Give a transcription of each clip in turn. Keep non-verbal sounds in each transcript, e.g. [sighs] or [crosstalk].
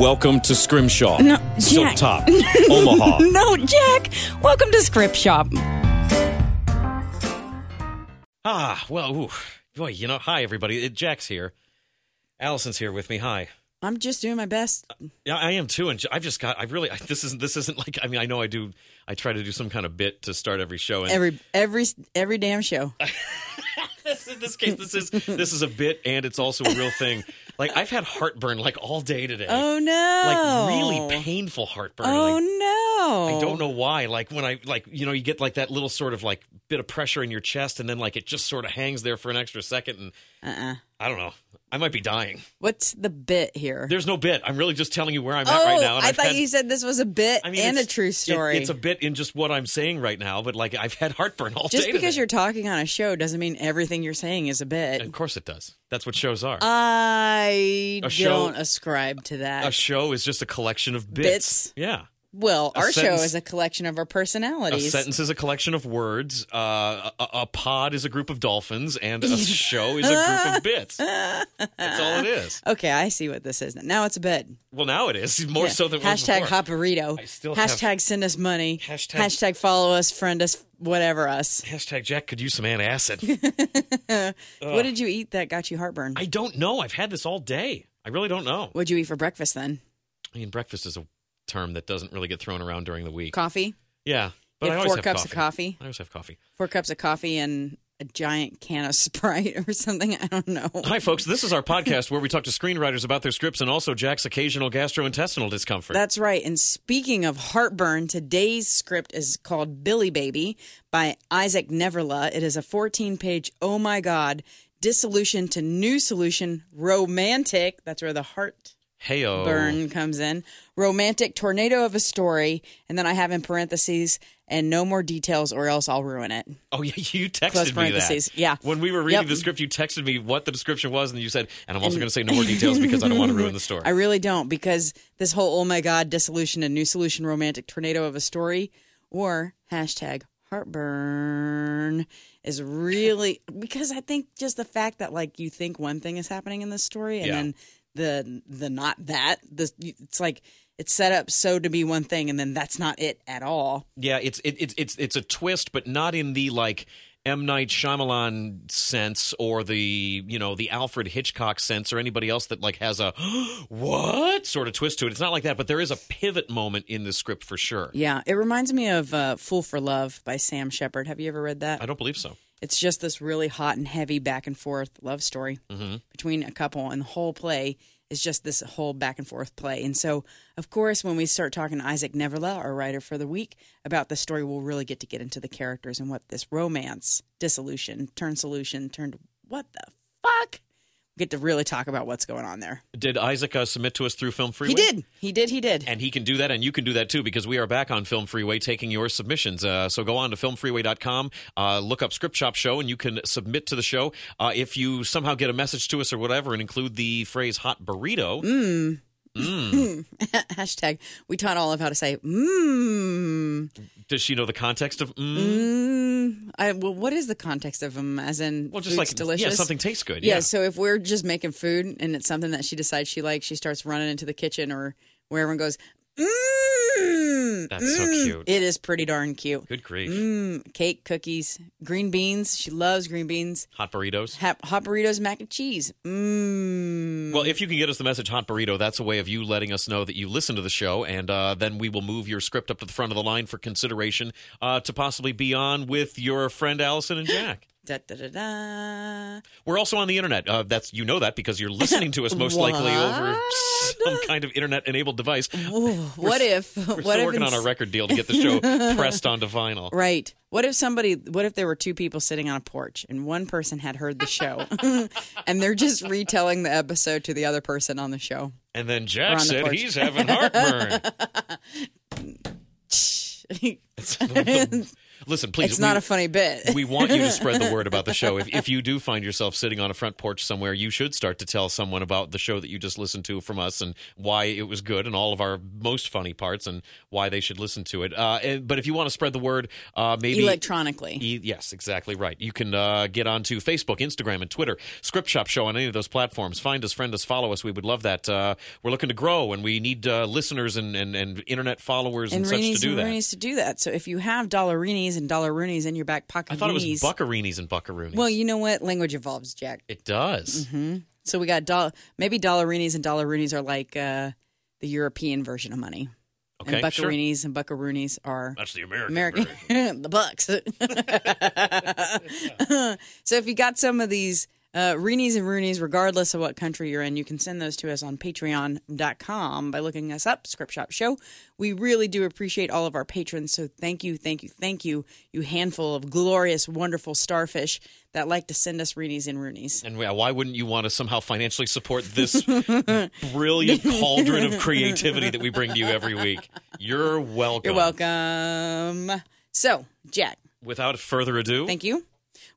Welcome to Scrimshaw. No, Silk Jack. Top. [laughs] Omaha. No, Jack! Welcome to Script Shop. Ah, well, ooh, boy, you know, hi everybody. It, Jack's here. Allison's here with me. Hi. I'm just doing my best. Yeah, I am too, and j- I've just got. I really. I, this isn't. This isn't like. I mean, I know I do. I try to do some kind of bit to start every show, and Every every every damn show. [laughs] in this case, this is this is a bit, and it's also a real thing. [laughs] Like I've had heartburn like all day today. Oh no! Like really painful heartburn. Oh Like, no! I don't know why. Like when I like you know you get like that little sort of like bit of pressure in your chest, and then like it just sort of hangs there for an extra second, and Uh-uh. I don't know. I might be dying. What's the bit here? There's no bit. I'm really just telling you where I'm oh, at right oh, now. and I I've thought had- you said this was a bit I mean, and a true it- story. it's a bit in just what I'm saying right now, but like I've had heartburn all Just day. Just because today. you're talking on a show doesn't mean everything you're saying is a bit. Of course it does. That's what shows are. I A show- don't ascribe to that. a show is just a collection of bits. Bits? Yeah. Well, a our show is a collection of our personalities. A sentence is a collection of words. Uh, a, a pod is a group of dolphins, and a [laughs] show is a group of bits. That's all it is. [laughs] Okay, I see what this is. Now it's a bit. Well, now it is more Yeah. so than hashtag hot burrito. I still have- hashtag send us money. Hashtag- hashtag follow us, friend us, whatever us. Hashtag Jack could use some antacid. [laughs] What did you eat that got you heartburn? I don't know. I've had this all day. I really don't know. What'd you eat for breakfast then? I mean, breakfast is a term that doesn't really get thrown around during the week. Coffee. Yeah, but I always four have cups coffee. of coffee. I always have coffee. Four cups of coffee and a giant can of [laughs] Sprite or something. I don't know. Hi, folks. This is our podcast where we talk to screenwriters about their scripts and also Jack's occasional gastrointestinal discomfort. That's right. And speaking of heartburn, today's script is called Billy Baby by Isaac Nevrla. It is a 14 page, oh my God, dissolution to new solution, romantic. That's where the heart Heyo. burn comes in. Romantic tornado of a story. And then I have in parentheses, and no more details or else I'll ruin it. Oh yeah, [laughs] you texted Close me that. Yeah. When we were reading Yep. the script, you texted me what the description was, and you said, "And I'm also going to say no more details because I don't want to ruin the [laughs] story." I really don't because this whole oh my god dissolution and new solution romantic tornado of a story or hashtag heartburn is really because I think just the fact that like you think one thing is happening in this story and Yeah. then the the not that the it's like it's set up so to be one thing and then that's not it at all. yeah, it's it, it's it's it's a twist, but not in the like M Night Shyamalan sense or the you know the Alfred Hitchcock sense or anybody else that like has a [gasps] what sort of twist to it. It's not like that, but there is a pivot moment in the script for sure. Yeah, it reminds me of uh, Fool for Love by Sam Shepard. Have you ever read that? I don't believe so. It's just this really hot and heavy back and forth love story mm-hmm. between a couple, and the whole play is just this whole back and forth play. And so, of course, when we start talking to Isaac Nevrla, our writer for the week, about the story, we'll really get to get into the characters and what this romance, dissolution, turn solution, turned what the fuck. Get to really talk about what's going on there. Did Isaac uh, submit to us through Film Freeway? He did. He did. He did. And he can do that, and you can do that too, because we are back on Film Freeway taking your submissions. Uh, so go on to filmfreeway.com, uh, look up Script Shop Show, and you can submit to the show. Uh, if you somehow get a message to us or whatever and include the phrase hot burrito, Mm. Mm, [laughs] Hashtag. We taught Olive how to say mmm. does she know the context of mm? Mm, I, well, what is the context of them? As in, Well, just like, delicious. yeah, something tastes good. Yeah, Yeah. So if we're just making food and it's something that she decides she likes, she starts running into the kitchen or wherever and goes, mmm. That's so mm." cute. It is pretty darn cute. Good grief. Mmm. Cake, cookies, green beans. She loves green beans. Hot burritos. Hot, hot burritos, mac and cheese. Mmm. Well, if you can get us the message "hot burrito," that's a way of you letting us know that you listen to the show, and uh, then we will move your script up to the front of the line for consideration uh, to possibly be on with your friend Allison and Jack. Da, da, da, da. We're also on the internet. Uh, that's you know that because you're listening to us most likely [laughs] over some kind of internet-enabled device. Ooh, what if? We're what still if working on a record deal to get the show [laughs] pressed onto vinyl. Right. What if somebody, what if there were two people sitting on a porch and one person had heard the show [laughs] and they're just retelling the episode to the other person on the show? And then Jack the said porch. he's having heartburn. Listen, please. it's not we- a funny bit. [laughs] we want you to spread the word about the show. If, if you do find yourself sitting on a front porch somewhere, you should start to tell someone about the show that you just listened to from us and why it was good and all of our most funny parts and why they should listen to it. Uh, and- but if you want to spread the word, uh, maybe Electronically. E- yes, exactly right. You can uh, get onto Facebook, Instagram, and Twitter. Script Shop Show on any of those platforms. Find us, friend us, follow us. We would love that. Uh, we're looking to grow, and we need uh, listeners and, and, and internet followers and, and such to do and that. To do that. So if you have dollarinis and dollar dollarinis in your back pocket, I thought it was Roonies- buccarinis and buckaroonies. Well, you know what? Language evolves, Jack. it does. So we got doll- maybe dollarinis and dollarinis are like uh, the European version of money. Okay, and sure. and buckaroonies are That's the American. American, [laughs] the bucks. [laughs] so if you got some of these uh, Reenies and Roonies, regardless of what country you're in, you can send those to us on patreon.com by looking us up, Script Shop Show. We really do appreciate all of our patrons. So thank you, thank you, thank you, you handful of glorious, wonderful starfish that like to send us Reenies and Roonies. And why wouldn't you want to somehow financially support this [laughs] brilliant cauldron of creativity that we bring to you every week? You're welcome. You're welcome. So, Jack, Without further ado, thank you.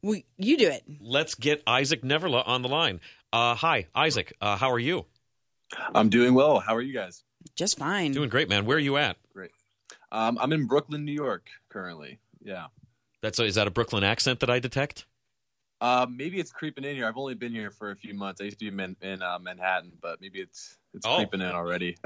We, you do it. let's get Isaac Nevrla on the line. Uh, hi, Isaac. Uh, how are you? I'm doing well. How are you guys? Just fine. Doing great, man. Where are you at? Great. Um, I'm in Brooklyn, New York, currently. Yeah. That's a, is that a Brooklyn accent that I detect? Uh, maybe it's creeping in here. I've only been here for a few months. I used to be in, in uh, Manhattan, but maybe it's it's Oh. creeping in already. [laughs] [laughs]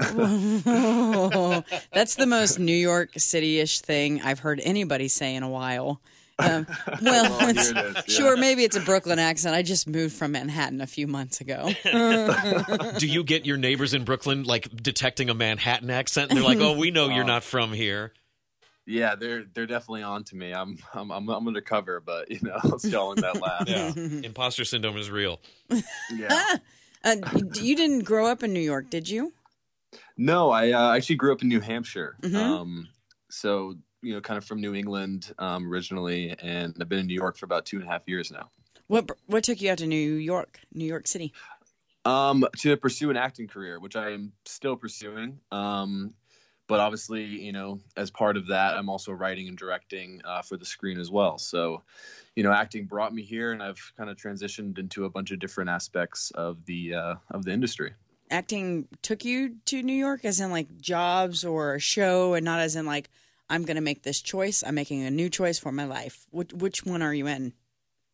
That's the most New York City ish thing I've heard anybody say in a while. Um, [laughs] well, Well, it's- it is, yeah. sure, maybe it's a Brooklyn accent. I just moved from Manhattan a few months ago. [laughs] Do you get your neighbors in Brooklyn like detecting a Manhattan accent? And they're like, "Oh, we know you're Oh. [laughs] not from here." yeah, they're they're definitely on to me. I'm I'm I'm, I'm undercover, but you know, still in that laugh. Yeah, imposter syndrome is real. Yeah. Uh, you didn't grow up in New York, did you? No, I uh, actually grew up in New Hampshire. Mhm. Um, so you know, kind of from New England um, originally, and I've been in New York for about two and a half years now. What what took you out to New York, New York City? Um, to pursue an acting career, which I am still pursuing. Um, but obviously, you know, as part of that, I'm also writing and directing uh, for the screen as well. So, you know, acting brought me here, and I've kind of transitioned into a bunch of different aspects of the uh, of the industry. Acting took you to New York, as in like jobs or a show, and not as in like I'm going to make this choice. I'm making a new choice for my life. Which which one are you in?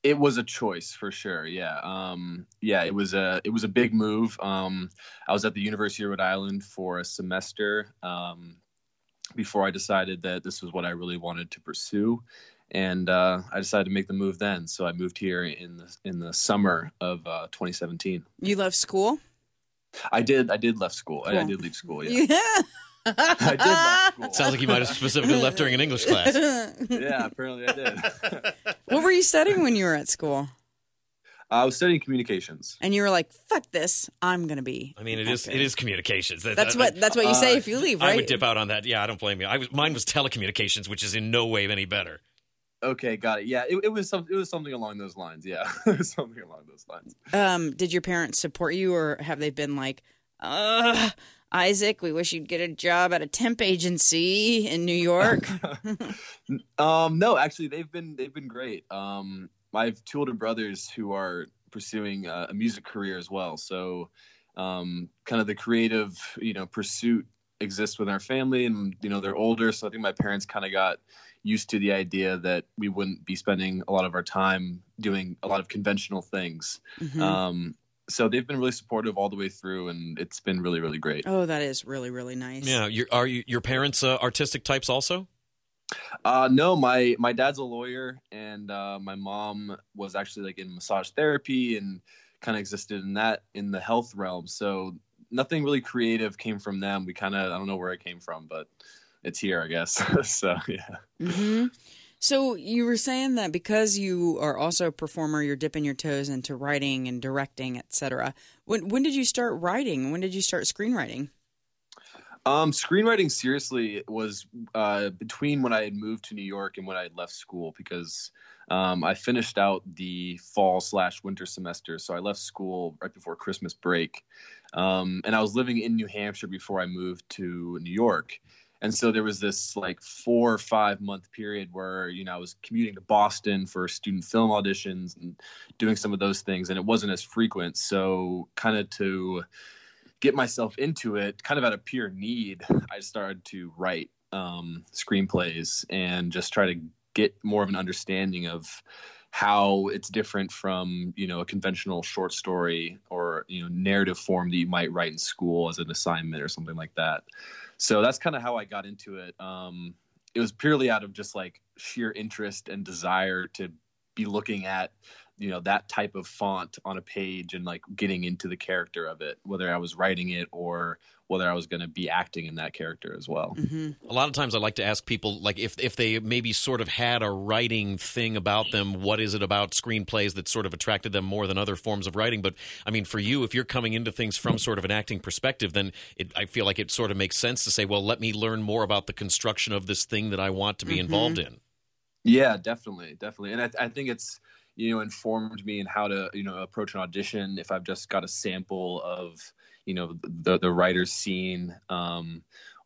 It was a choice for sure. Yeah. Um, yeah, it was a it was a big move. Um, I was at the University of Rhode Island for a semester um, before I decided that this was what I really wanted to pursue, and uh, I decided to make the move then. So I moved here in the in the summer of uh, 2017. You left school? I did I did left school. I, I did leave school. [laughs] Yeah. Yeah. I did left. [laughs] Sounds like you might have specifically left during an English class. yeah, apparently I did. [laughs] What were you studying when you were at school? I was studying communications. And you were like, "Fuck this! I'm gonna be." I mean, it an is actor." it is communications. That- That's that- what that's what you say Uh, if you leave, right? I right? would dip out on that. Yeah, I don't blame you. I was mine was telecommunications, which is in no way any better. Okay, got it. Yeah, it, it was some it was something along those lines. Yeah, [laughs] it was something along those lines. Um, did your parents support you, or have they been like, "Ugh, Isaac, we wish you'd get a job at a temp agency in New York"? [laughs] [laughs] Um, no, actually, they've been they've been great. Um, I have two older brothers who are pursuing uh, a music career as well. So, um, kind of the creative, you know, pursuit exists with our family, and you know they're older, so I think my parents kind of got used to the idea that we wouldn't be spending a lot of our time doing a lot of conventional things. Mhm. Um, so they've been really supportive all the way through, and it's been really, really great. oh, that is really really nice. Yeah, you are you, your parents uh, artistic types also? Uh, no, my my dad's a lawyer, and uh, my mom was actually like in massage therapy and kind of existed in that in the health realm. So nothing really creative came from them. We kind of I don't know where it came from, but it's here, I guess. [laughs] so yeah. hmm So you were saying that because you are also a performer, you're dipping your toes into writing and directing, etc. When when did you start writing? When did you start screenwriting? Um, screenwriting seriously was uh, between when I had moved to New York and when I had left school because um, I finished out the fall slash winter semester. So I left school right before Christmas break, um, and I was living in New Hampshire before I moved to New York. And so there was this like four or five month period where you know I was commuting to Boston for student film auditions and doing some of those things, and it wasn't as frequent. So kind of to get myself into it, kind of out of pure need, I started to write um, screenplays and just try to get more of an understanding of how it's different from you know a conventional short story or you know narrative form that you might write in school as an assignment or something like that so that's kind of how i got into it. Um, it was purely out of just like sheer interest and desire to be looking at you know that type of font on a page and like getting into the character of it whether i was writing it or whether i was going to be acting in that character as well mm-hmm. a lot of times i like to ask people like if if they maybe sort of had a writing thing about them what is it about screenplays that sort of attracted them more than other forms of writing but i mean for you if you're coming into things from sort of an acting perspective then it, i feel like it sort of makes sense to say well let me learn more about the construction of this thing that i want to be mm-hmm. involved in yeah definitely definitely and I, I think it's you know informed me in how to you know approach an audition if i've just got a sample of you know the the writer's scene um,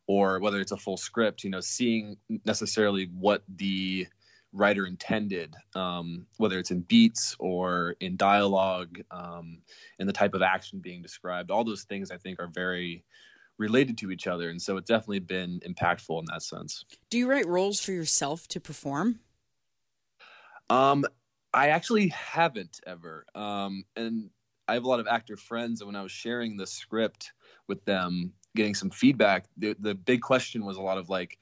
or whether it's a full script you know seeing necessarily what the writer intended um, whether it's in beats or in dialogue um, and the type of action being described. All those things i think are very related to each other and so it's definitely been impactful in that sense. Do you write roles for yourself to perform? Um I actually haven't ever. Um, and I have a lot of actor friends, and when I was sharing the script with them, getting some feedback, the, the big question was a lot of like,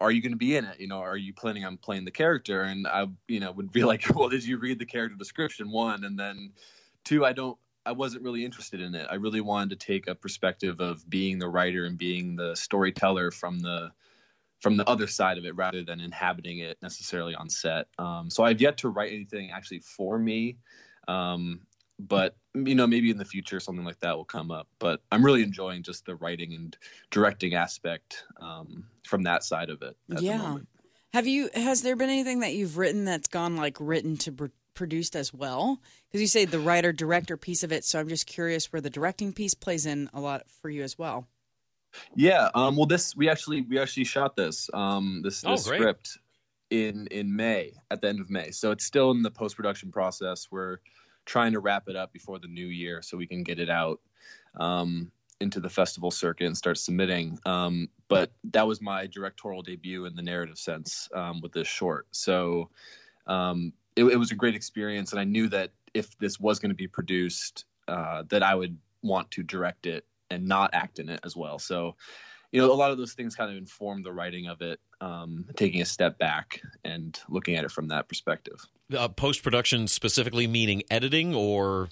are you going to be in it? You know, are you planning on playing the character? And I, you know, would be [laughs] like, well, did you read the character description? One, and then two, I don't, I wasn't really interested in it. I really wanted to take a perspective of being the writer and being the storyteller from the from the other side of it rather than inhabiting it necessarily on set. Um, so I've yet to write anything actually for me. Um, but you know, maybe in the future something like that will come up. But I'm really enjoying just the writing and directing aspect um, from that side of it. yeah. Have you? Has there been anything that you've written that's gone like written to pr- produced as well? Because you say the writer director piece of it. So I'm just curious where the directing piece plays in a lot for you as well. Yeah. Um, well, this we actually we actually shot this um, this, this oh, script in in May at the end of May. So it's still in the post production process. We're trying to wrap it up before the new year so we can get it out um, into the festival circuit and start submitting. Um, but that was my directorial debut in the narrative sense um, with this short. So um, it, it, was a great experience, and I knew that if this was going to be produced, uh, that I would want to direct it and not act in it as well. So, you know, a lot of those things kind of inform the writing of it, um, taking a step back and looking at it from that perspective. Uh, Post production specifically meaning editing or?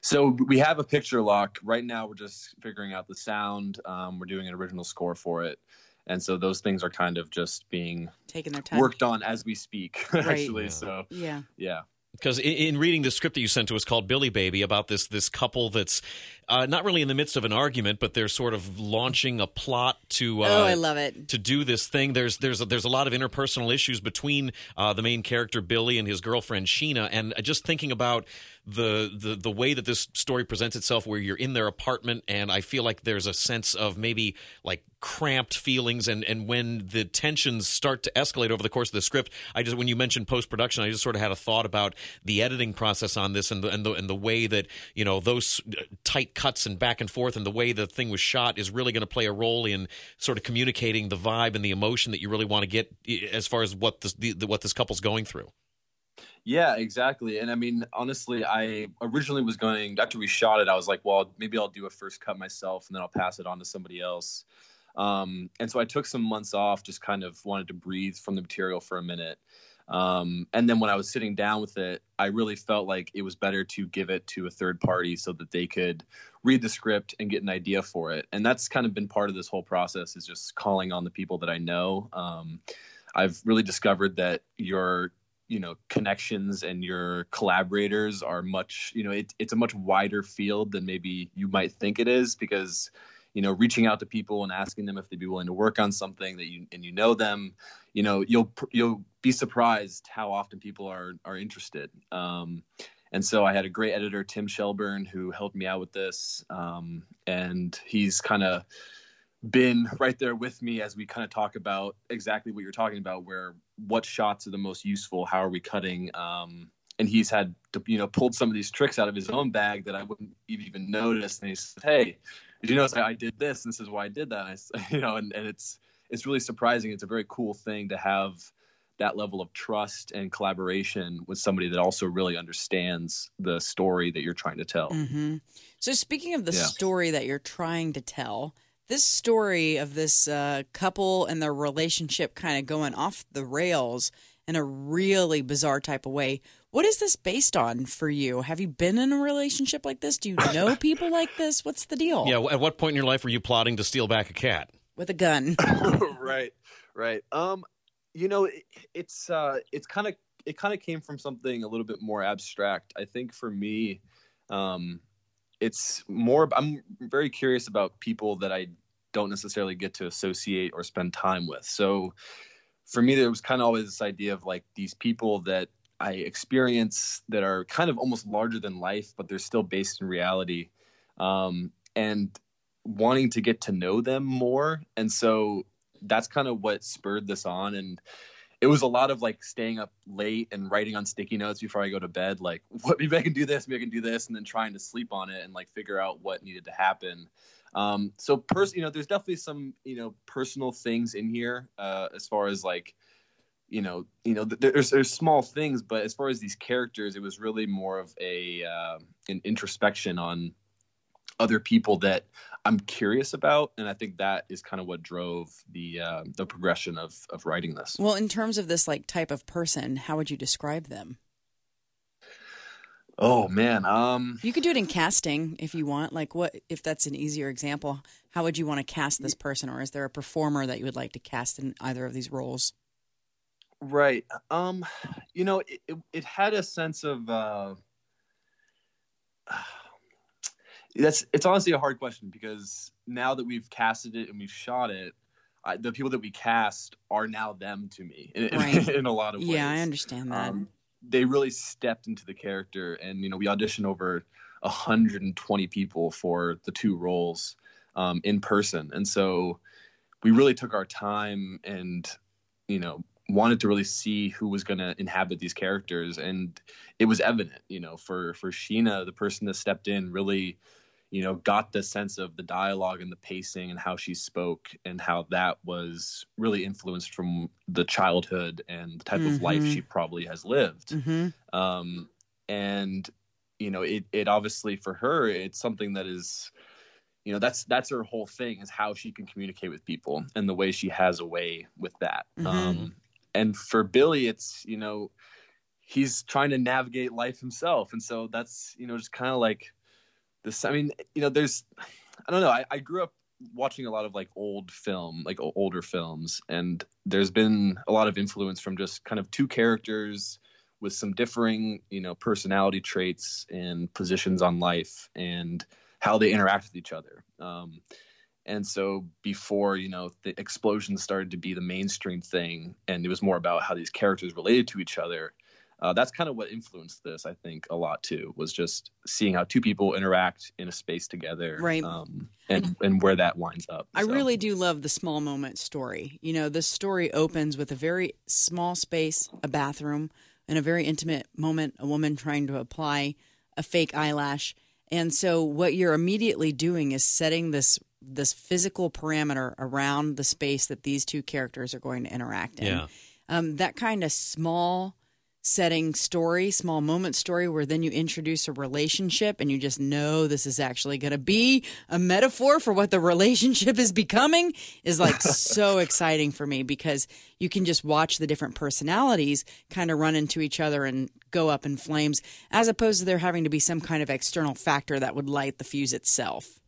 So we have a picture lock. Right now, we're just figuring out the sound. Um, we're doing an original score for it. And so those things are kind of just being taking their time worked on as we speak, [laughs] right. actually. Yeah. So yeah, yeah because in, in, reading the script that you sent to us called Billy Baby about this this couple that's uh, not really in the midst of an argument, but they're sort of launching a plot to. Uh, oh, I love it. To do this thing, there's there's a, there's a lot of interpersonal issues between uh, the main character Billy and his girlfriend Sheena, and just thinking about the, the the way that this story presents itself where you're in their apartment and I feel like there's a sense of maybe like cramped feelings and and when the tensions start to escalate over the course of the script I just when you mentioned post production I just sort of had a thought about the editing process on this and the, and the and the way that you know those tight cuts and back and forth and the way the thing was shot is really going to play a role in sort of communicating the vibe and the emotion that you really want to get as far as what this the, what this couple's going through yeah, exactly. And I mean, honestly, I originally was going after we shot it. I was like, well, maybe I'll do a first cut myself, and then I'll pass it on to somebody else. Um, and so I took some months off, just kind of wanted to breathe from the material for a minute. Um, and then when I was sitting down with it, I really felt like it was better to give it to a third party so that they could read the script and get an idea for it. And that's kind of been part of this whole process is just calling on the people that I know. Um, I've really discovered that your you know connections and your collaborators are much you know it, it's a much wider field than maybe you might think it is because you know reaching out to people and asking them if they'd be willing to work on something that you and you know them you know you'll you'll be surprised how often people are are interested. Um, and so I had a great editor Tim Shelburne who helped me out with this. Um, and he's kind of been right there with me as we kind of talk about exactly what you're talking about, where what shots are the most useful, how are we cutting, um, and he's had you know pulled some of these tricks out of his own bag that I wouldn't even notice, and he said, "Hey, did you notice I, I did this? And this is why I did that." And [laughs] I, you know, and, and it's it's really surprising. It's a very cool thing to have that level of trust and collaboration with somebody that also really understands the story that you're trying to tell. Mm-hmm. So, speaking of the yeah. story that you're trying to tell, this story of this uh, couple and their relationship kind of going off the rails in a really bizarre type of way. What is this based on for you? Have you been in a relationship like this? Do you [laughs] know people like this? What's the deal? Yeah. At what point in your life were you plotting to steal back a cat with a gun? [laughs] right. Right. Um, you know, it, it's uh, it's kind of it kind of came from something a little bit more abstract. I think for me, um, it's more. I'm very curious about people that I don't necessarily get to associate or spend time with. So, for me, there was kind of always this idea of like these people that I experience that are kind of almost larger than life, but they're still based in reality, um, and wanting to get to know them more. And so that's kind of what spurred this on and it was a lot of like staying up late and writing on sticky notes before I go to bed, like [laughs] what maybe I can do this, maybe I can do this, and then trying to sleep on it and like figure out what needed to happen. Um, so, pers- you know, there's definitely some you know personal things in here uh, as far as like you know, you know, there's there's small things, but as far as these characters, it was really more of a uh, an introspection on other people that I'm curious about, and I think that is kind of what drove the uh, the progression of of writing this. Well, in terms of this like type of person, how would you describe them? Oh man, um, you could do it in casting if you want. Like, what if that's an easier example? How would you want to cast this person, or is there a performer that you would like to cast in either of these roles? Right. Um, you know, it, it, it had a sense of. Uh, [sighs] that's it's honestly a hard question because now that we've casted it and we've shot it, I, the people that we cast are now them to me in, right. [laughs] in, a lot of ways. Yeah, I understand that. Um, they really stepped into the character, and you know, we auditioned over 120 people for the two roles um, in person, and so we really took our time and you know wanted to really see who was going to inhabit these characters and it was evident you know for for sheena the person that stepped in really you know, got the sense of the dialogue and the pacing and how she spoke and how that was really influenced from the childhood and the type mm-hmm. of life she mm-hmm. probably has lived. Mm-hmm. Um, and you know, it it obviously for her, it's something that is, you know, that's that's her whole thing is how she can communicate with people and the way she has a way with that. Mm-hmm. Um, and for Billy, it's you know, he's trying to navigate life himself, and so that's you know just kind of like this i mean you know there's i don't know I, I grew up watching a lot of like old film like older films. And there's been a lot of influence from just kind of two characters with some differing you know personality traits and positions on life and how they interact with each other. Um, and so before you know the explosion started to be the mainstream thing and it was more about how these characters related to each other uh, that's kind of what influenced this, I think, a lot too. Was just seeing how two people interact in a space together, right? Um, and and where that winds up. I so. really do love the small moment story. You know, this story opens with a very small space, a bathroom, and a very intimate moment. A woman trying to apply a fake eyelash, and so what you're immediately doing is setting this this physical parameter around the space that these two characters are going to interact in. Yeah. Um, that kind of small setting story, small moment story, where then you introduce a relationship and you just know this is actually going to be a metaphor for what the relationship is becoming is like [laughs] so exciting for me because you can just watch the different personalities kind of run into each other and go up in flames as opposed to there having to be some kind of external factor that would light the fuse itself.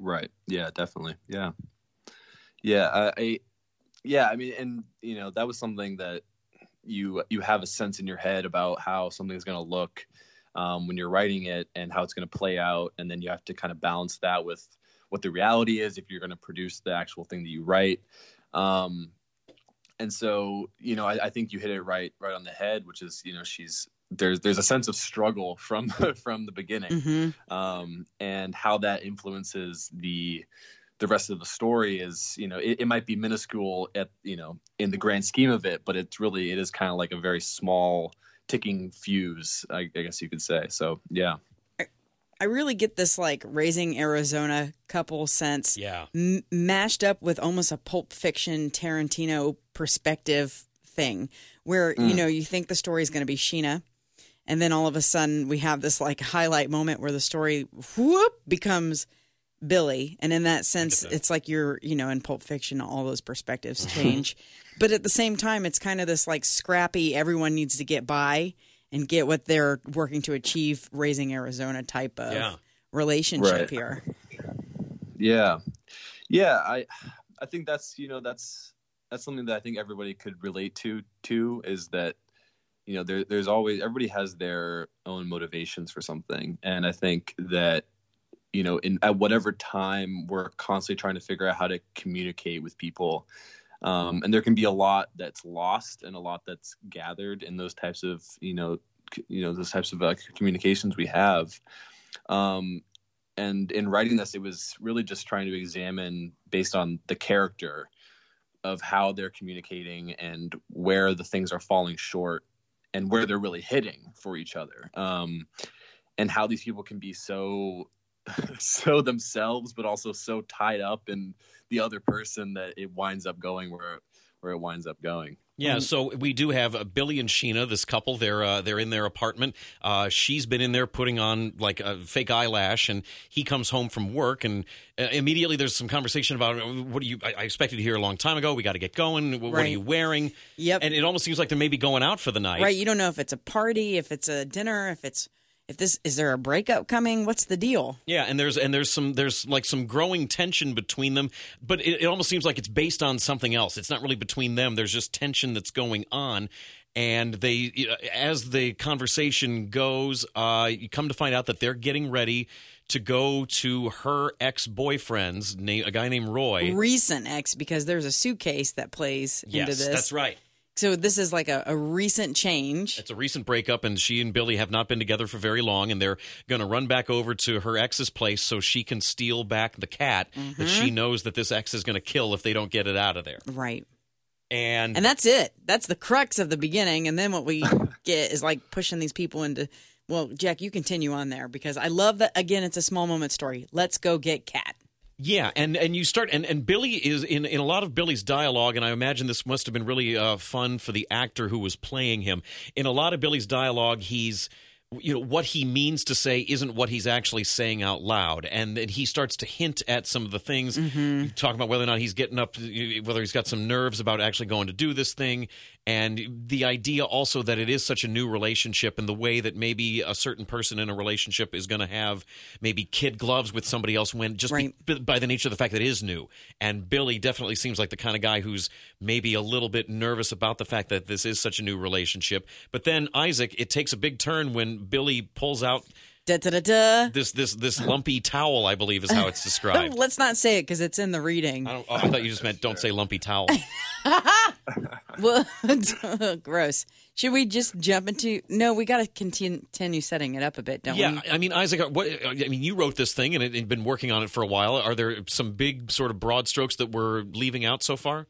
Right. Yeah, definitely. Yeah. Yeah. I, I yeah, I mean, and you know, that was something that you you have a sense in your head about how something's going to look um, when you're writing it and how it's going to play out, and then you have to kind of balance that with what the reality is if you're going to produce the actual thing that you write. Um, and so, you know, I, I, think you hit it right right on the head, which is, you know, she's there's there's a sense of struggle from [laughs] from the beginning, mm-hmm. um, and how that influences the the rest of the story is you know it, it, might be minuscule at you know in the grand scheme of it but it's really it is kind of like a very small ticking fuse I, I, guess you could say so yeah I really get this like raising Arizona couple sense, yeah, m- mashed up with almost a Pulp Fiction Tarantino perspective thing, where mm. you know you think the story is going to be Sheena, and then all of a sudden we have this like highlight moment where the story whoop becomes Billy, and in that sense, it's like you're you know in Pulp Fiction, all those perspectives [laughs] change, but at the same time, it's kind of this like scrappy. Everyone needs to get by and get what they're working to achieve raising Arizona type of yeah. relationship right. here. Yeah. Yeah, I I think that's, you know, that's that's something that I think everybody could relate to too is that you know, there there's always everybody has their own motivations for something. And I think that you know, in at whatever time we're constantly trying to figure out how to communicate with people. Um, and there can be a lot that's lost and a lot that's gathered in those types of you know c- you know those types of uh, communications we have. Um, and in writing this it was really just trying to examine based on the character of how they're communicating and where the things are falling short and where they're really hitting for each other um, and how these people can be so [laughs] so themselves but also so tied up in the other person that it winds up going where where it winds up going. Yeah, um, so we do have uh, Billy and Sheena, this couple. They're uh, they're in their apartment. Uh, she's been in there putting on like a fake eyelash, and he comes home from work, and uh, immediately there's some conversation about uh, what do you? I, I expected to hear a long time ago. We got to get going. What, right. what, are you wearing? Yep. And it almost seems like they're maybe going out for the night. Right. You don't know if it's a party, if it's a dinner, if it's if this is there a breakup coming? What's the deal? Yeah and there's and there's some there's like some growing tension between them but it, it, almost seems like it's based on something else. It's not really between them. There's just tension that's going on and they as the conversation goes uh, you come to find out that they're getting ready to go to her ex-boyfriend's name a guy named roy. Recent ex because there's a suitcase that plays yes, into this. that's right so this is like a, a, recent change. It's a recent breakup, and she and Billy have not been together for very long, and they're going to run back over to her ex's place so she can steal back the cat mm-hmm. that she mm-hmm. knows that this ex is going to kill if they don't get it out of there. Right. And and that's it. That's the crux of the beginning, and then what we [laughs] get is like pushing these people into. Well, Jack, you continue on there because I love that. Again, it's a small moment story. Let's go get cat. Yeah, and and you start and and Billy is in in a lot of Billy's dialogue, and I imagine this must have been really uh, fun for the actor who was playing him. In a lot of Billy's dialogue, he's you know what he means to say isn't what he's actually saying out loud and then he starts to hint at some of the things mm-hmm. talk about whether or not he's getting up whether he's got some nerves about actually going to do this thing and the idea also that it is such a new relationship and the way that maybe a certain person in a relationship is going to have maybe kid gloves with somebody else when just right. be, by the nature of the fact that it is new and billy definitely seems like the kind of guy who's maybe a little bit nervous about the fact that this is such a new relationship but then isaac it takes a big turn when billy pulls out Da, da, da, da. This this this lumpy towel, I believe, is how it's described. [laughs] Let's not say it because it's in the reading. I, oh, I, thought you just meant don't say lumpy towel. [laughs] well, [laughs] gross. Should we just jump into? No, we got to continue setting it up a bit, don't yeah, we? Yeah, I mean, Isaac, what, I mean, you wrote this thing and it, you've been working on it for a while. Are there some big sort of broad strokes that we're leaving out so far?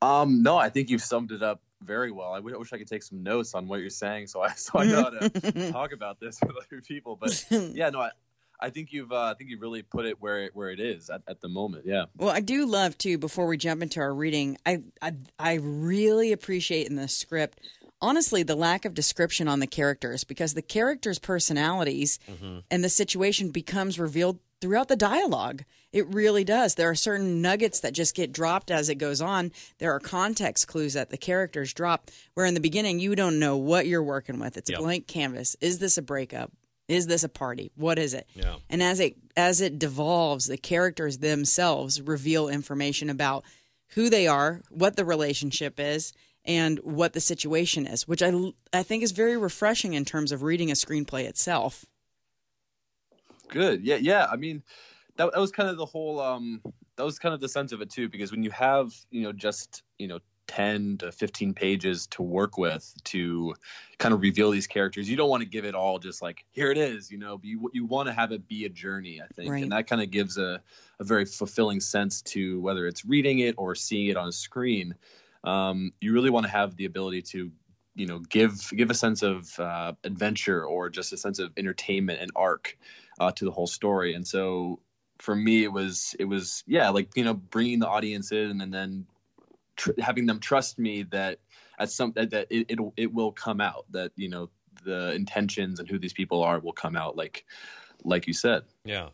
Um, no, I think you've summed it up very well. I wish I could take some notes on what you're saying, so I [laughs] so I know how to [laughs] talk about this with other people. But [laughs] yeah, no, I, I think you've uh, I think you really put it where it, where it is at, at the moment. Yeah. Well, I do love too. Before we jump into our reading, I I, I really appreciate in the script. Honestly, the lack of description on the characters because the characters' personalities mm-hmm. and the situation becomes revealed throughout the dialogue. It really does. There are certain nuggets that just get dropped as it goes on. There are context clues that the characters drop, where in the beginning you don't know what you're working with. It's yep. a blank canvas. Is this a breakup? Is this a party? What is it? Yeah. And as it as it devolves, the characters themselves reveal information about who they are, what the relationship is, and what the situation is, which I I think is very refreshing in terms of reading a screenplay itself. Good. Yeah, yeah. I mean, that, that was kind of the whole um that was kind of the sense of it too because when you have you know just you know 10 to 15 pages to work with to kind of reveal these characters. You don't want to give it all just like, here it is, you know, but you, you want to have it be a journey, I think. Right. And that kind of gives a, a very fulfilling sense to whether it's reading it or seeing it on a screen. Um, you really want to have the ability to you know give give a sense of uh, adventure or just a sense of entertainment and arc uh, to the whole story and so for me it was it was yeah like you know bringing the audience in and then tr- having them trust me that at some that, that it, it it will come out that you know the intentions and who these people are will come out like like you said Yeah.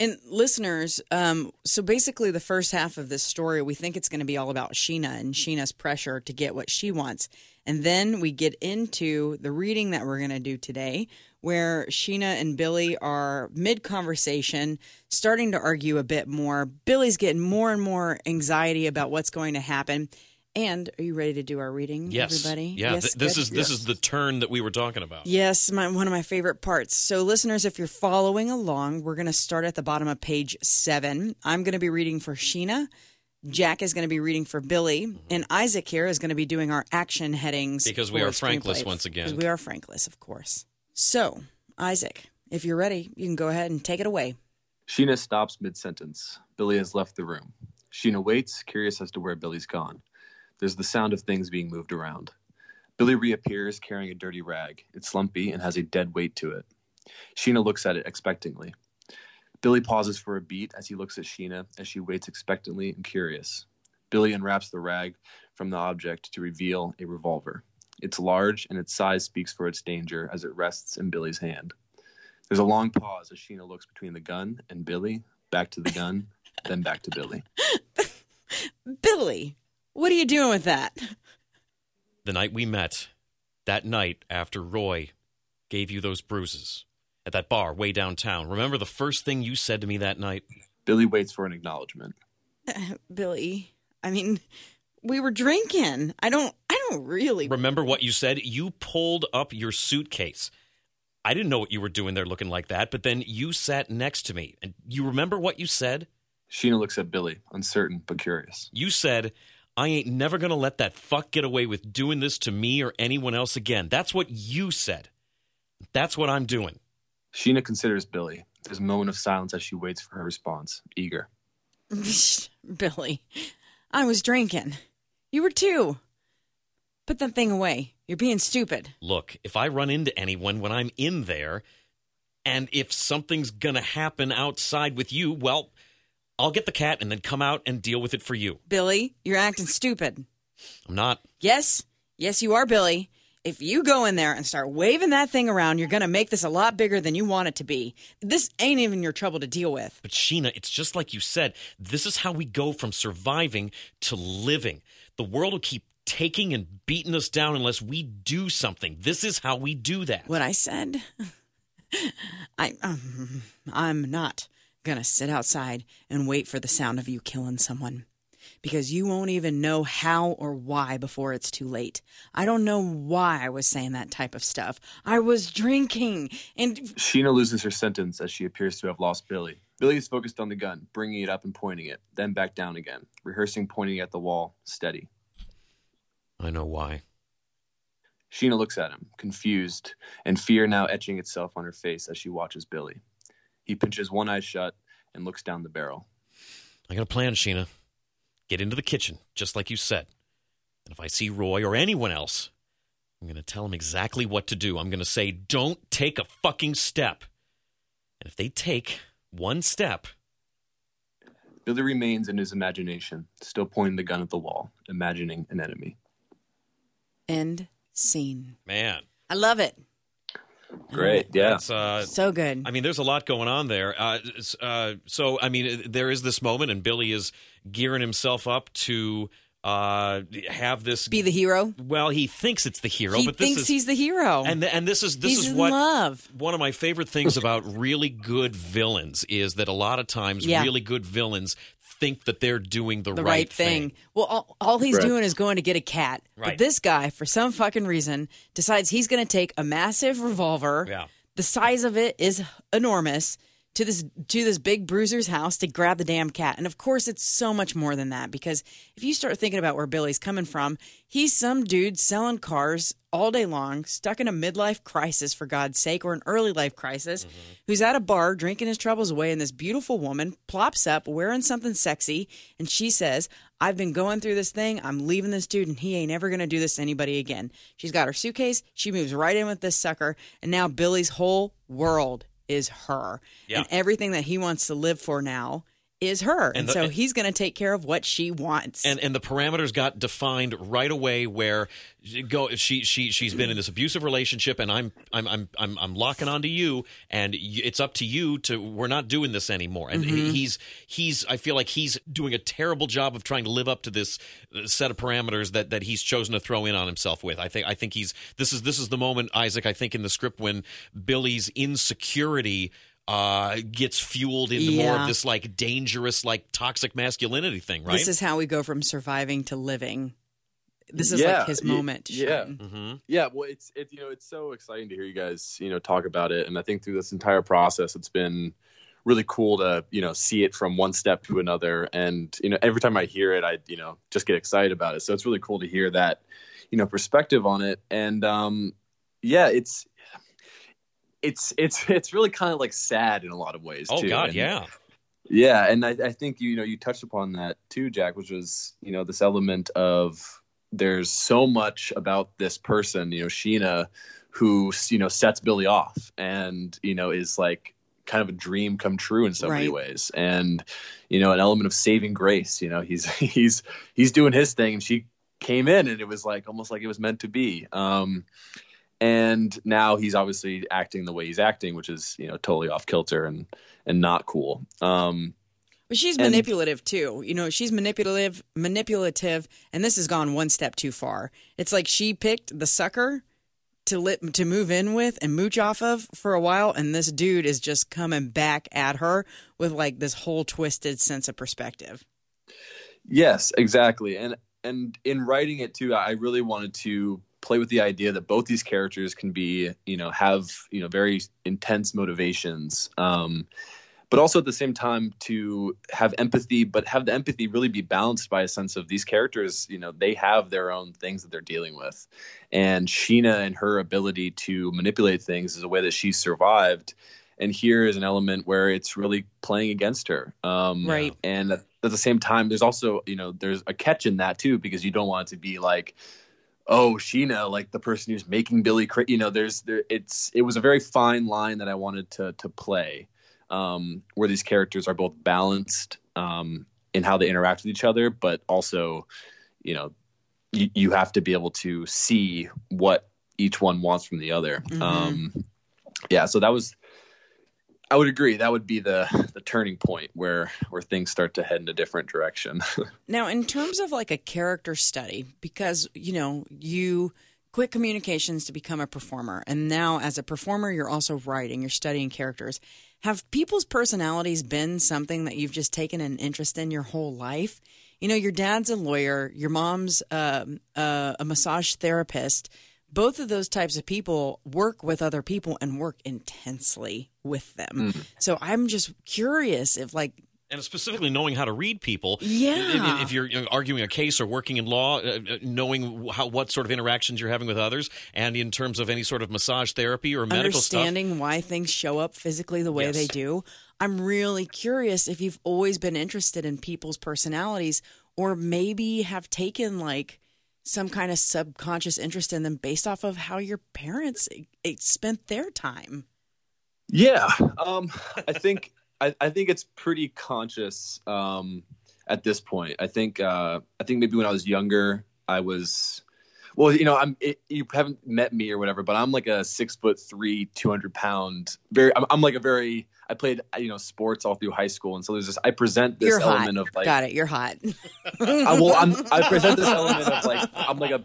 And listeners, um, so basically, the first half of this story, we think it's going to be all about Sheena and Sheena's pressure to get what she wants. And then we get into the reading that we're going to do today, where Sheena and Billy are mid conversation, starting to argue a bit more. Billy's getting more and more anxiety about what's going to happen. And are you ready to do our reading, Yes. everybody? Yeah. Yes, th- this good. is this is the turn that we were talking about. Yes, my, one of my favorite parts. So, listeners, if you're following along, we're going to start at the bottom of page seven. I'm going to be reading for Sheena. Jack is going to be reading for Billy, mm-hmm. and Isaac here is going to be doing our action headings Because we are Frankless once again. Because we are Frankless, of course. So, Isaac, if you're ready, you can go ahead and take it away. Sheena stops mid sentence. Billy has left the room. Sheena waits, curious as to where Billy's gone. There's the sound of things being moved around. Billy reappears carrying a dirty rag. It's lumpy and has a dead weight to it. Sheena looks at it expectantly. Billy pauses for a beat as he looks at Sheena as she waits expectantly and curious. Billy unwraps the rag from the object to reveal a revolver. It's large and its size speaks for its danger as it rests in Billy's hand. There's a long pause as Sheena looks between the gun and Billy, back to the gun, then back to Billy. [laughs] Billy, what are you doing with that? The night we met, that night after Roy gave you those bruises at that bar way downtown. Remember the first thing you said to me that night? Billy waits for an acknowledgement. [laughs] Billy, I mean, we were drinking. I don't, I don't really. Remember what you said? You pulled up your suitcase. I didn't know what you were doing there looking like that, but then you sat next to me. And you remember what you said? Sheena looks at Billy, uncertain but curious. You said, I ain't never going to let that fuck get away with doing this to me or anyone else again. That's what you said. That's what I'm doing. Sheena considers Billy. There's a moment of silence as she waits for her response, eager. [laughs] Billy, I was drinking. You were too. Put that thing away. You're being stupid. Look, if I run into anyone when I'm in there, and if something's going to happen outside with you, well, I'll get the cat and then come out and deal with it for you. Billy, you're acting stupid. I'm not. Yes, yes, you are, Billy. If you go in there and start waving that thing around, you're going to make this a lot bigger than you want it to be. This ain't even your trouble to deal with. But Sheena, it's just like you said. This is how we go from surviving to living. The world will keep taking and beating us down unless we do something. This is how we do that. What I said, [laughs] I, um, I'm not going to sit outside and wait for the sound of you killing someone. Because you won't even know how or why before it's too late. I don't know why I was saying that type of stuff. I was drinking. And Sheena loses her sentence as she appears to have lost Billy. Billy is focused on the gun, bringing it up and pointing it, then back down again, rehearsing pointing at the wall, steady. I know why. Sheena looks at him, confused, and fear now etching itself on her face as she watches Billy. He pinches one eye shut and looks down the barrel. I got a plan, Sheena. Get into the kitchen, just like you said. And if I see Roy or anyone else, I'm going to tell them exactly what to do. I'm going to say, don't take a fucking step. And if they take one step, Billy remains in his imagination, still pointing the gun at the wall, imagining an enemy. end scene. man, I love it. Great, yeah. that's uh, So good. I mean, there's a lot going on there. Uh, uh, so, I mean, there is this moment, and Billy is gearing himself up to uh, have this. Be the hero. well, he thinks it's the hero, he but this thinks is he's the hero. and and this is this he's is in what love. one of my favorite things about really good villains is that a lot of times Yeah. really good villains think that they're doing the, the right, thing. Well, all, all he's Right. doing is going to get a cat. But this guy, for some fucking reason, decides he's going to take a massive revolver. Yeah. The size of it is enormous. To this to this big bruiser's house to grab the damn cat. And of course, it's so much more than that because if you start thinking about where Billy's coming from, he's some dude selling cars all day long, stuck in a midlife crisis for God's sake, or an early life crisis, mm-hmm. who's at a bar drinking his troubles away, and this beautiful woman plops up wearing something sexy, and she says, I've been going through this thing. I'm leaving this dude, and he ain't ever going to do this to anybody again. She's got her suitcase. She moves right in with this sucker, and now Billy's whole world is her. Yeah. And everything that he wants to live for now is her. And, and the, so he's going to take care of what she wants. And and the parameters got defined right away where go she she she's been in this abusive relationship and I'm I'm I'm I'm, I'm locking onto you and it's up to you to we're not doing this anymore. And mm-hmm. he's he's I feel like he's doing a terrible job of trying to live up to this set of parameters that that he's chosen to throw in on himself with. I think I think he's this is this is the moment Isaac I think in the script when Billy's insecurity uh, gets fueled into yeah. more of this like dangerous, like toxic masculinity thing, right? This is how we go from surviving to living. This is yeah, like his moment. yeah, mm-hmm. yeah. Well, it's it. You know, it's so exciting to hear you guys, you know, talk about it. And I think through this entire process, it's been really cool to you know see it from one step to another. And you know, every time I hear it, I you know just get excited about it. So it's really cool to hear that you know perspective on it. And um, yeah, it's it's it's [laughs] it's really kind of like sad in a lot of ways. Oh too. God, and, yeah, yeah, and I, I think you know you touched upon that too, Jack, which was you know this element of there's so much about this person, you know, Sheena, who you know sets Billy off, and you know is like kind of a dream come true in so right. many ways, and you know an element of saving grace. You know, he's [laughs] he's he's doing his thing, and she came in, and it was like almost like it was meant to be. Um, and now he's obviously acting the way he's acting, which is you know totally off kilter and and not cool. Um, but she's and, manipulative too. You know, she's manipulative, manipulative, and this has gone one step too far. It's like she picked the sucker to lit, to move in with and mooch off of for a while, and this dude is just coming back at her with like this whole twisted sense of perspective. Yes, exactly, and and in writing it too, I really wanted to play with the idea that both these characters can be, you know, have you know very intense motivations, um, but also at the same time to have empathy, but have the empathy really be balanced by a sense of these characters. You know, they have their own things that they're dealing with, and Sheena and her ability to manipulate things is a way that she survived. And here is an element where it's really playing against her, um, right? And at, at the same time, there's also you know there's a catch in that too because you don't want it to be like oh Sheena, like the person who's making Billy, cra-. you know, there's there, it's it was a very fine line that I wanted to to play, um, where these characters are both balanced um, in how they interact with each other, but also, you know, you, you have to be able to see what each one wants from the other. Mm-hmm. Um, yeah, so that was I would agree. That would be the the turning point where where things start to head in a different direction. [laughs] now, in terms of like a character study, because you know you quit communications to become a performer, and now as a performer, you're also writing, you're studying characters. Have people's personalities been something that you've just taken an interest in your whole life? You know, your dad's a lawyer, your mom's uh, uh, a massage therapist both of those types of people work with other people and work intensely with them. Mm. So I'm just curious if like and specifically knowing how to read people. Yeah. If you're arguing a case or working in law, uh, uh, knowing how what sort of interactions you're having with others, and in terms of any sort of massage therapy or medical understanding stuff. why things show up physically the way yes. they do. I'm really curious if you've always been interested in people's personalities, or maybe have taken like some kind of subconscious interest in them based off of how your parents spent their time. Yeah, um, I think I, I, think it's pretty conscious um, at this point. I think uh, I think maybe when I was younger, I was well, you know, I'm it, you haven't met me or whatever, but I'm like a six foot three, two hundred pound. Very, I'm, I'm, like a very. I played you know sports all through high school, and so there's this. I present this you're element hot. of like. Got it. You're hot. [laughs] I, well, I'm, I present this element of like I'm like a. [laughs]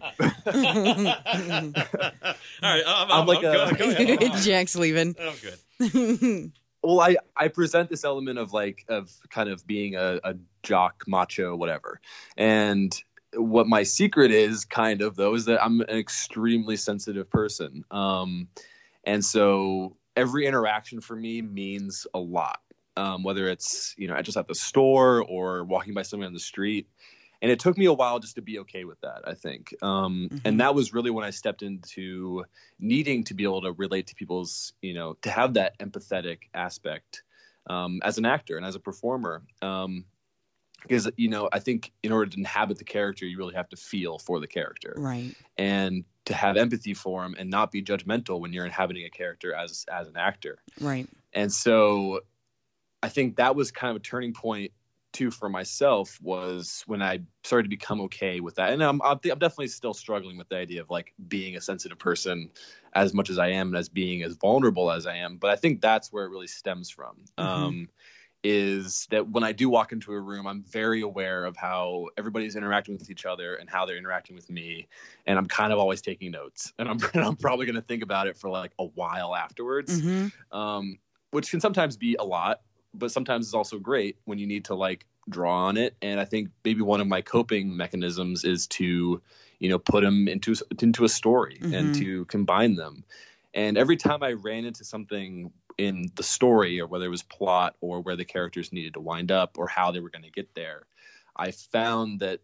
all right, I'm, I'm like I'm, a. Go, go [laughs] Jack's leaving. Oh, good. well, I I present this element of like of kind of being a, a jock, macho, whatever, and what my secret is kind of though is that I'm an extremely sensitive person. Um, and so every interaction for me means a lot. Um, whether it's you know just at the store or walking by someone on the street, and it took me a while just to be okay with that. I think, um, mm-hmm. and that was really when I stepped into needing to be able to relate to people's you know to have that empathetic aspect um, as an actor and as a performer. Um, because you know i think in order to inhabit the character you really have to feel for the character right and to have empathy for him and not be judgmental when you're inhabiting a character as as an actor. Right. And so i think that was kind of a turning point too for myself was when i started to become okay with that. And i'm, I'm definitely still struggling with the idea of like being a sensitive person as much as i am and as being as vulnerable as i am. But i think that's where it really stems from. Mm-hmm. um is that when I do walk into a room, I'm very aware of how everybody's interacting with each other and how they're interacting with me, and I'm kind of always taking notes, [laughs] and I'm and I'm probably going to think about it for like a while afterwards, mm-hmm. um, which can sometimes be a lot, but sometimes it's also great when you need to like draw on it. And I think maybe one of my coping mechanisms is to, you know, put them into into a story mm-hmm. and to combine them. And every time I ran into something in the story or whether it was plot or where the characters needed to wind up or how they were going to get there i found that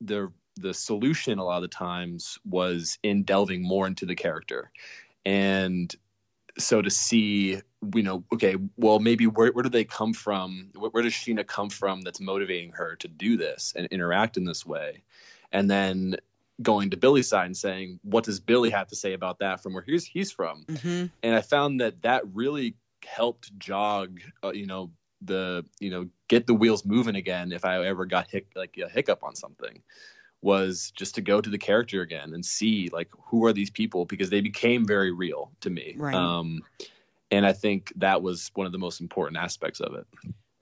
the the solution a lot of the times was in delving more into the character. And so to see you know okay well maybe where, where do they come from? Where, where does sheena come from that's motivating her to do this and interact in this way? And then going to Billy's side and saying, "What does Billy have to say about that from where he's he's from?" Mm-hmm. And I found that that really helped jog, uh, you know, the you know get the wheels moving again. If I ever got hic- like a hiccup on something, was just to go to the character again and see like who are these people because they became very real to me. Right. Um, and I think that was one of the most important aspects of it.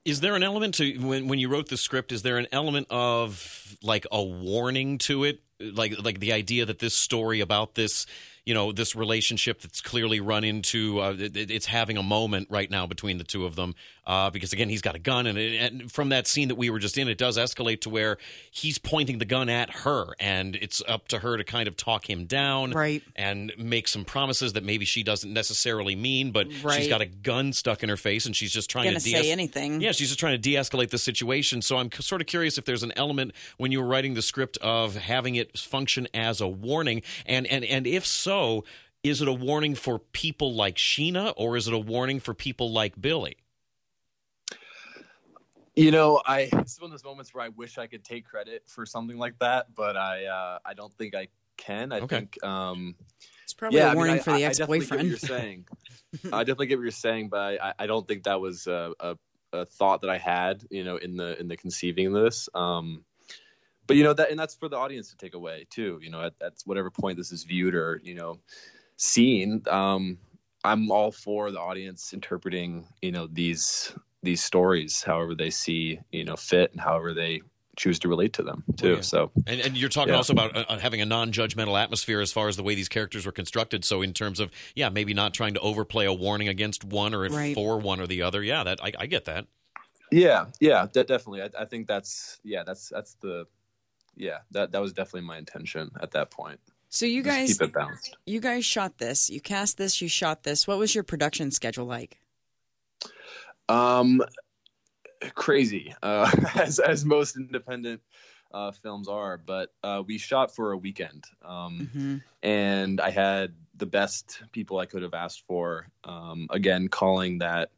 Is there an element to when when you wrote the script? Is there an element of like a warning to it, like like the idea that this story about this you know this relationship that's clearly run into uh, it, it's having a moment right now between the two of them uh, because again he's got a gun and, it, and, from that scene that we were just in it does escalate to where he's pointing the gun at her and it's up to her to kind of talk him down right. and make some promises that maybe she doesn't necessarily mean but right. she's got a gun stuck in her face and she's just trying to de- say anything. Yeah she's just trying to de-escalate the situation. So i'm sort of curious if there's an element when you were writing the script of having it function as a warning and and and if so is it a warning for people like Sheena or is it a warning for people like Billy? You know, I it's one of those moments where I wish I could take credit for something like that, but I uh, I don't think I can. I okay. think um, it's probably yeah, a warning I mean, for the ex boyfriend. you're saying. [laughs] I definitely get what you're saying, but I, I don't think that was a, a, a, thought that I had. You know, in the in the conceiving of this. Um, but you know that, and that's for the audience to take away too. You know, at, at whatever point this is viewed, or you know, seen, um, I'm all for the audience interpreting, you know, these these stories however they see, you know, fit and however they choose to relate to them too. Oh, yeah. So, and, and, you're talking yeah. also about uh, having a non-judgmental atmosphere as far as the way these characters were constructed. So, in terms of yeah, maybe not trying to overplay a warning against one or right. for one or the other. Yeah, that I, I get that. Yeah, yeah, de- definitely. I, I think that's yeah, that's that's the yeah that that was definitely my intention at that point. So you guys keep it balanced. You guys shot this. You cast this. You shot this. What was your production schedule like? Um, crazy, uh, [laughs] as as most independent uh, films are. But uh, we shot for a weekend, um, mm-hmm. and I had the best people I could have asked for. Um, again, calling that,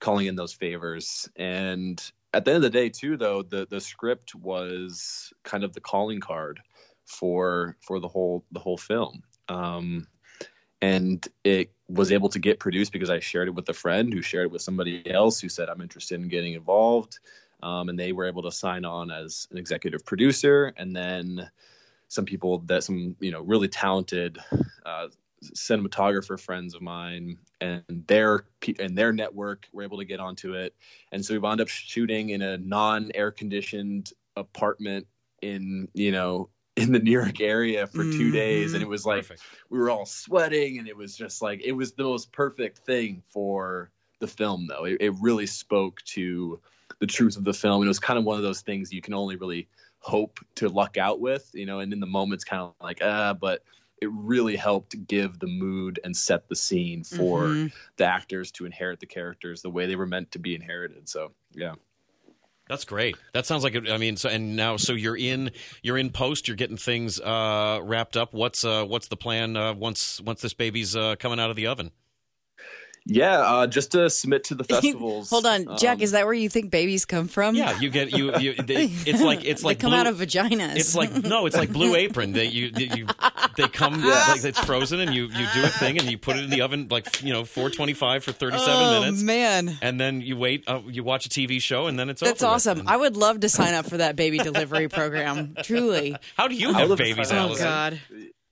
calling in those favors, and at the end of the day, too, though the the script was kind of the calling card for for the whole the whole film. Um, and it was able to get produced because I shared it with a friend who shared it with somebody else who said I'm interested in getting involved, um, and they were able to sign on as an executive producer, and then some people that some you know really talented uh, cinematographer friends of mine and their and their network were able to get onto it, and so we wound up shooting in a non air conditioned apartment in you know [laughs] in the New York area for 2 mm-hmm. days, and it was like perfect. we were all sweating, and it was just like it was the most perfect thing for the film. Though it, it really spoke to the truth of the film, and it was kind of one of those things you can only really hope to luck out with, you know. And in the moment, it's kind of like ah, but it really helped give the mood and set the scene for Mhm. the actors to inherit the characters the way they were meant to be inherited. So yeah. That's great. That sounds like it. I mean, so and now, so you're in, you're in post. You're getting things uh, wrapped up. What's uh, what's the plan uh, once once this baby's uh, coming out of the oven? Yeah, uh, just to submit to the festivals. [laughs] Hold on, Jack. um, is that where you think babies come from? Yeah, you get you. you they, it's like it's [laughs] like they come blue, out of vaginas. It's like no, it's like Blue Apron. They you you they come [laughs] like it's frozen and you you do a thing and you put it in the oven like you know 425 for 37 oh minutes man, and then you wait. Uh, you watch a TV show and then it's that's over with. awesome. And I would love to sign up for that baby delivery program. Truly. How do you have babies, sign up Oh? God.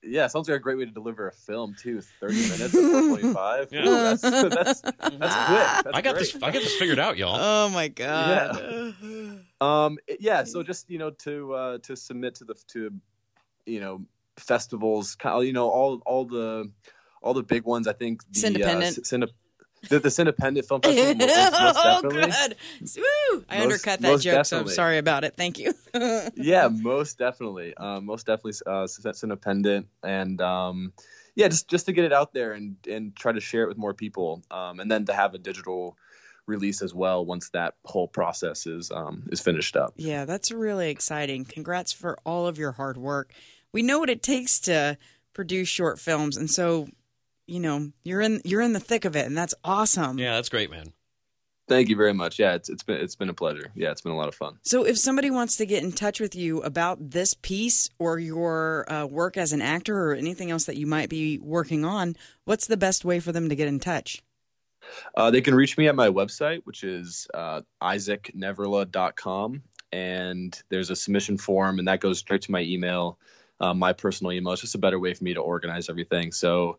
Yeah, sounds like a great way to deliver a film too. Thirty [laughs] minutes at four twenty-five. Yeah. [laughs] that's that's that's [laughs] quick. That's I got great. this. I got this figured out, y'all. Oh my God. Yeah. Um, yeah. So just you know to uh, to submit to the to you know festivals, kind of, you know all all the all the big ones. I think the Cinependent. Uh, Cine, the, the Cinependent Film Festival. [laughs] most, most oh, definitely. good. Woo! I Most- undercut that joke, so I'm sorry about it. Thank you. [laughs] yeah, most definitely, um, most definitely, uh, independent, and um, yeah, just just to get it out there and and try to share it with more people, um, and then to have a digital release as well once that whole process is um, is finished up. Yeah, that's really exciting. Congrats for all of your hard work. We know what it takes to produce short films, and so you know you're in you're in the thick of it, and that's awesome. Yeah, that's great, man. Thank you very much. Yeah, it's it's been it's been a pleasure. Yeah, it's been a lot of fun. So, if somebody wants to get in touch with you about this piece or your uh, work as an actor or anything else that you might be working on, what's the best way for them to get in touch? Uh, they can reach me at my website, which is uh, isaacnevrla.com. And there's a submission form, and that goes straight to my email, uh, my personal email. It's just a better way for me to organize everything. So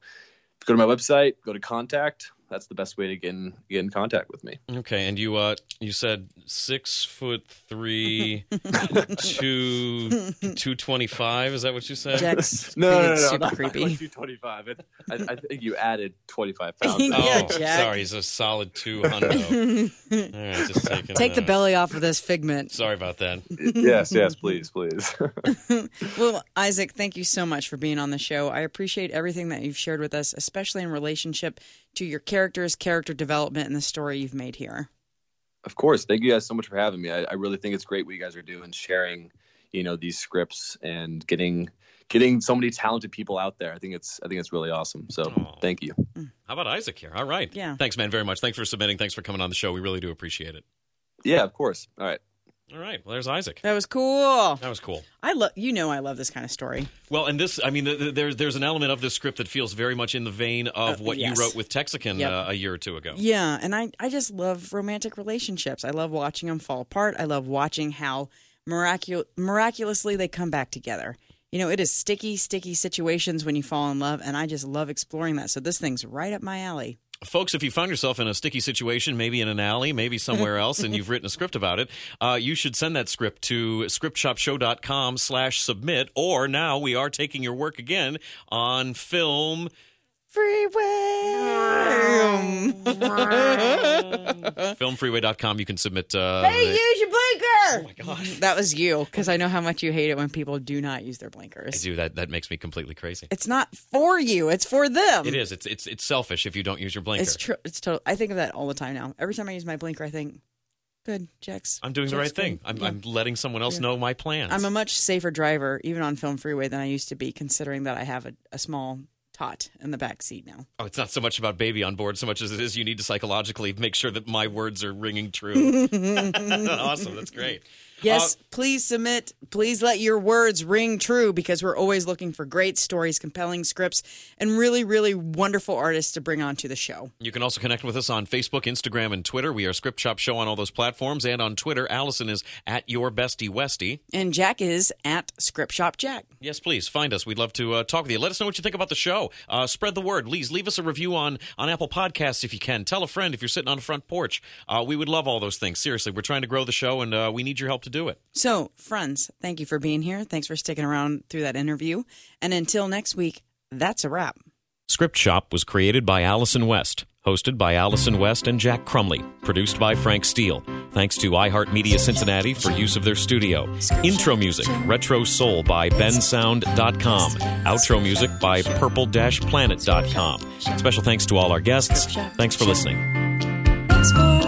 go to my website, go to contact. That's the best way to get in, get in contact with me. Okay, and you uh you said six foot three, [laughs] two two twenty five. Is that what you said? Jack's [laughs] No, being no, no, no, super not creepy. 225. I, I think you added 25 [laughs] pounds. Yeah, oh, Jack. sorry, he's a solid two hundred. All right, just taking Take the uh, belly off of this figment. Sorry about that. yes, yes, please, please. Well, Isaac, thank you so much for being on the show. I appreciate everything that you've shared with us, especially in relationship to your characters, character development, and the story you've made here. Of course. Thank you guys so much for having me. I, I really think it's great what you guys are doing, sharing, you know, these scripts and getting getting so many talented people out there. I think it's I think it's really awesome. So Aw. thank you. Mm. How about Isaac here? All right. Yeah. Thanks, man, very much. Thanks for submitting. Thanks for coming on the show. We really do appreciate it. Yeah, of course. All right. All right. Well, there's Isaac. That was cool. That was cool. I love you know I love this kind of story. Well, and this, I mean, th- th- there's there's an element of this script that feels very much in the vein of Uh, what yes. you wrote with Texican Yep. uh, a year or two ago. Yeah, and I I just love romantic relationships. I love watching them fall apart. I love watching how miracu- miraculously they come back together. You know, it is sticky, sticky situations when you fall in love, and I just love exploring that. So this thing's right up my alley. Folks, if you find yourself in a sticky situation, maybe in an alley, maybe [laughs] somewhere else, and you've written a script about it, uh, you should send that script to scriptshopshow.com slash submit, or now we are taking your work again on film. Freeway. filmfreeway.com. You can submit. Uh, hey, the- use your blinker. Oh my gosh. That was you, because I know how much you hate it when people do not use their blinkers. I do that. That makes me completely crazy. It's not for you; it's for them. It is. It's it's it's selfish if you don't use your blinker. It's true. It's total. I think of that all the time now. Every time I use my blinker, I think, "Good, Jax. I'm doing the right thing. I'm, Yeah. I'm letting someone else know my plans. I'm a much safer driver, even on film freeway, than I used to be, considering that I have a, a small tot in the back seat now. oh, it's not so much about baby on board, so much as it is you need to psychologically make sure that my words are ringing true. [laughs] [laughs] awesome. That's great. Yes, Uh, please submit. Please let your words ring true because we're always looking for great stories, compelling scripts, and really, really wonderful artists to bring onto the show. You can also connect with us on Facebook, Instagram, and Twitter. We are Script Shop Show on all those platforms. And on Twitter, Allison is at your bestie Westy. And Jack is at Script Shop Jack. Yes, please find us. We'd love to uh, talk with you. Let us know what you think about the show. Uh, spread the word. Please leave us a review on on Apple Podcasts if you can. Tell a friend if you're sitting on a front porch. Uh, we would love all those things. Seriously, we're trying to grow the show, and uh, we need your help to do it. So, friends, thank you for being here. Thanks for sticking around through that interview. And until next week, that's a wrap. Script Shop was created by Allison West, hosted by Allison West and Jack Crumley, produced by Frank Steele. Thanks to iHeartMedia Cincinnati for use of their studio. Intro music, Retro Soul by bensound.com. Outro music by purple-planet.com. Special thanks to all our guests. Thanks for listening.